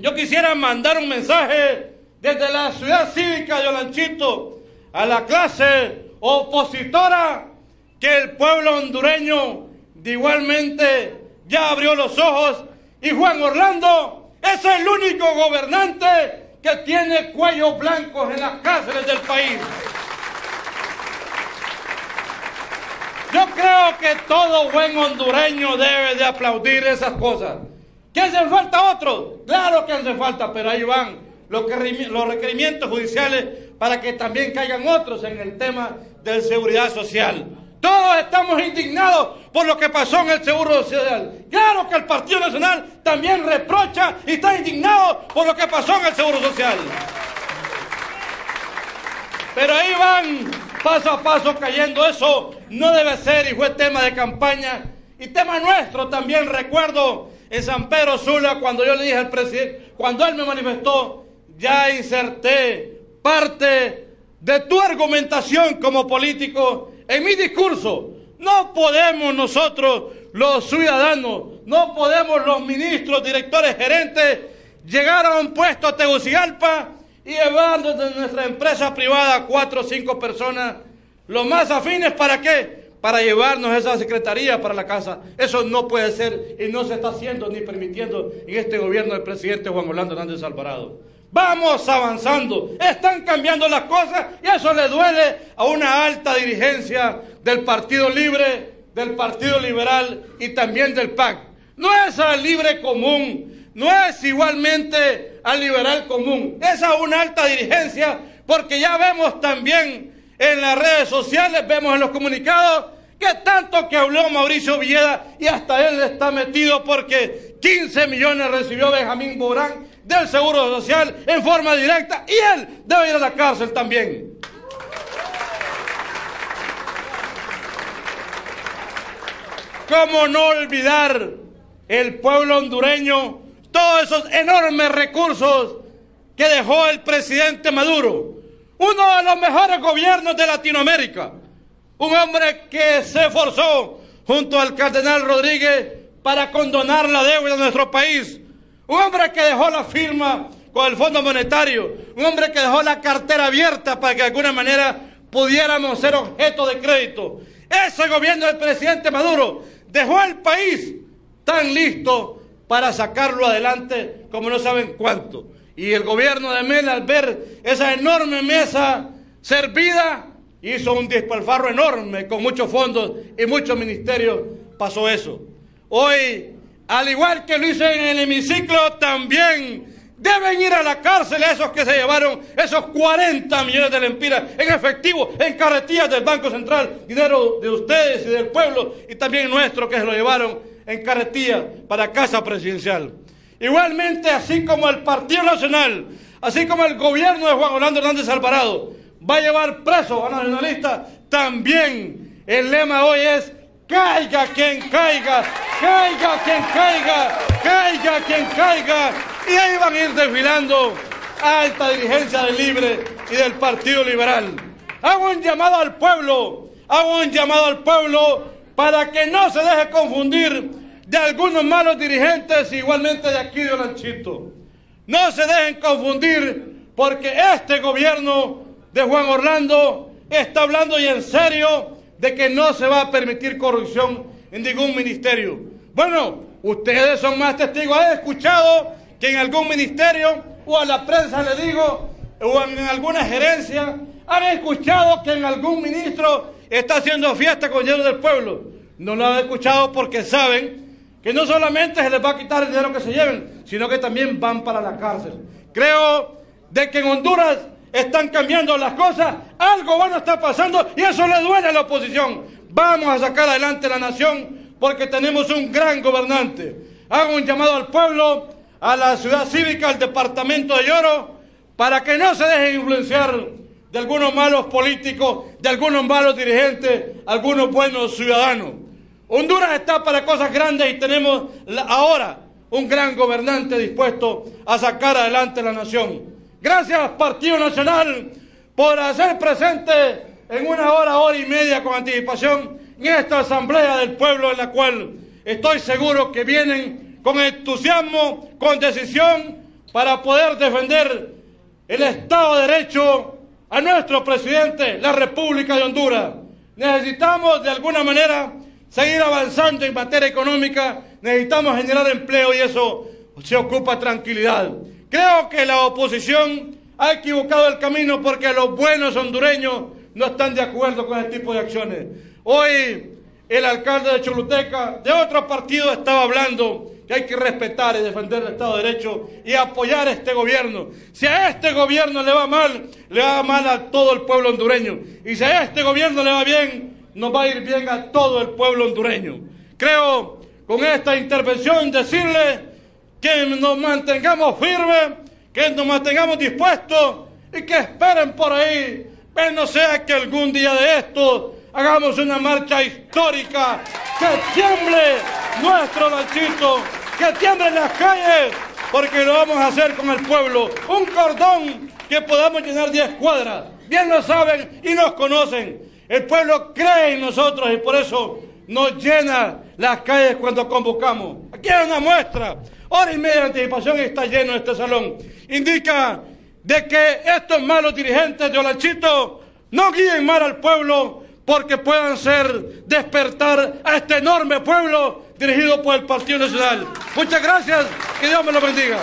Yo quisiera mandar un mensaje desde la ciudad cívica de Olanchito a la clase opositora que el pueblo hondureño igualmente ya abrió los ojos y Juan Orlando es el único gobernante que tiene cuellos blancos en las cárceles del país. Yo creo que todo buen hondureño debe de aplaudir esas cosas. ¿Qué hace falta otro? Claro que hace falta, pero ahí van los requerimientos judiciales para que también caigan otros en el tema de seguridad social. Todos estamos indignados por lo que pasó en el Seguro Social. Claro que el Partido Nacional también reprocha y está indignado por lo que pasó en el Seguro Social. Pero ahí van paso a paso cayendo. Eso no debe ser y fue tema de campaña y tema nuestro también. Recuerdo en San Pedro Sula cuando yo le dije al presidente, cuando él me manifestó, ya inserté parte de tu argumentación como político en mi discurso. No podemos nosotros, los ciudadanos, no podemos los ministros, directores, gerentes, llegar a un puesto a Tegucigalpa y llevar de nuestra empresa privada cuatro o cinco personas, los más afines, ¿para qué? Para llevarnos esa secretaría para la casa. Eso no puede ser y no se está haciendo ni permitiendo en este gobierno del presidente Juan Orlando Hernández Alvarado. Vamos avanzando. Están cambiando las cosas y eso le duele a una alta dirigencia del Partido Libre, del Partido Liberal y también del PAC. No es al libre común, no es igualmente al liberal común, es a una alta dirigencia porque ya vemos también en las redes sociales, vemos en los comunicados que tanto que habló Mauricio Villeda y hasta él está metido porque 15 millones recibió Benjamín Borán del Seguro Social en forma directa y él debe ir a la cárcel también. ¿Cómo no olvidar el pueblo hondureño todos esos enormes recursos que dejó el presidente Maduro? Uno de los mejores gobiernos de Latinoamérica. Un hombre que se esforzó junto al cardenal Rodríguez para condonar la deuda de nuestro país un hombre que dejó la firma con el Fondo Monetario. Un hombre que dejó la cartera abierta para que de alguna manera pudiéramos ser objeto de crédito. Ese gobierno del presidente Maduro dejó el país tan listo para sacarlo adelante como no saben cuánto. Y el gobierno de Mel, al ver esa enorme mesa servida, hizo un despalfarro enorme con muchos fondos y muchos ministerios. Pasó eso. Hoy al igual que lo hizo en el hemiciclo, también deben ir a la cárcel esos que se llevaron esos 40 millones de lempiras en efectivo, en carretillas del Banco Central, dinero de ustedes y del pueblo y también nuestro que se lo llevaron en carretilla para casa presidencial. Igualmente, así como el Partido Nacional, así como el gobierno de Juan Orlando Hernández Alvarado va a llevar preso a nacionalistas, también el lema hoy es caiga quien caiga, caiga quien caiga, caiga quien caiga. Y ahí van a ir desfilando alta dirigencia del Libre y del Partido Liberal. Hago un llamado al pueblo, hago un llamado al pueblo para que no se deje confundir de algunos malos dirigentes, igualmente de aquí de Olanchito. No se dejen confundir porque este gobierno de Juan Orlando está hablando y en serio de que no se va a permitir corrupción en ningún ministerio. Bueno, ustedes son más testigos. ¿Han escuchado que en algún ministerio o a la prensa le digo, o en alguna gerencia, han escuchado que en algún ministro está haciendo fiesta con dinero del pueblo? No lo han escuchado porque saben que no solamente se les va a quitar el dinero que se lleven, sino que también van para la cárcel. Creo de que en Honduras están cambiando las cosas, algo bueno está pasando y eso le duele a la oposición. Vamos a sacar adelante la nación porque tenemos un gran gobernante. Hago un llamado al pueblo, a la ciudad cívica, al departamento de Lloro, para que no se dejen influenciar de algunos malos políticos, de algunos malos dirigentes, algunos buenos ciudadanos. Honduras está para cosas grandes y tenemos ahora un gran gobernante dispuesto a sacar adelante la nación. Gracias Partido Nacional por hacer presente en una hora, hora y media con anticipación en esta asamblea del pueblo en la cual estoy seguro que vienen con entusiasmo, con decisión, para poder defender el Estado de Derecho a nuestro presidente, la República de Honduras. Necesitamos de alguna manera seguir avanzando en materia económica, necesitamos generar empleo y eso se ocupa tranquilidad. Creo que la oposición ha equivocado el camino porque los buenos hondureños no están de acuerdo con este tipo de acciones. Hoy el alcalde de Choluteca, de otro partido, estaba hablando que hay que respetar y defender el Estado de Derecho y apoyar a este gobierno. Si a este gobierno le va mal, le va mal a todo el pueblo hondureño. Y si a este gobierno le va bien, nos va a ir bien a todo el pueblo hondureño. Creo con esta intervención decirle que nos mantengamos firmes, que nos mantengamos dispuestos y que esperen por ahí, pero no sea que algún día de esto hagamos una marcha histórica, que tiemble nuestro lanchito, que tiemble las calles, porque lo vamos a hacer con el pueblo. Un cordón que podamos llenar 10 cuadras. Bien lo saben y nos conocen. El pueblo cree en nosotros y por eso nos llena las calles cuando convocamos. Aquí hay una muestra. Hora y media de anticipación está lleno este salón. Indica de que estos malos dirigentes de Olanchito no guíen mal al pueblo porque puedan ser despertar a este enorme pueblo dirigido por el Partido Nacional. Muchas gracias, que Dios me lo bendiga.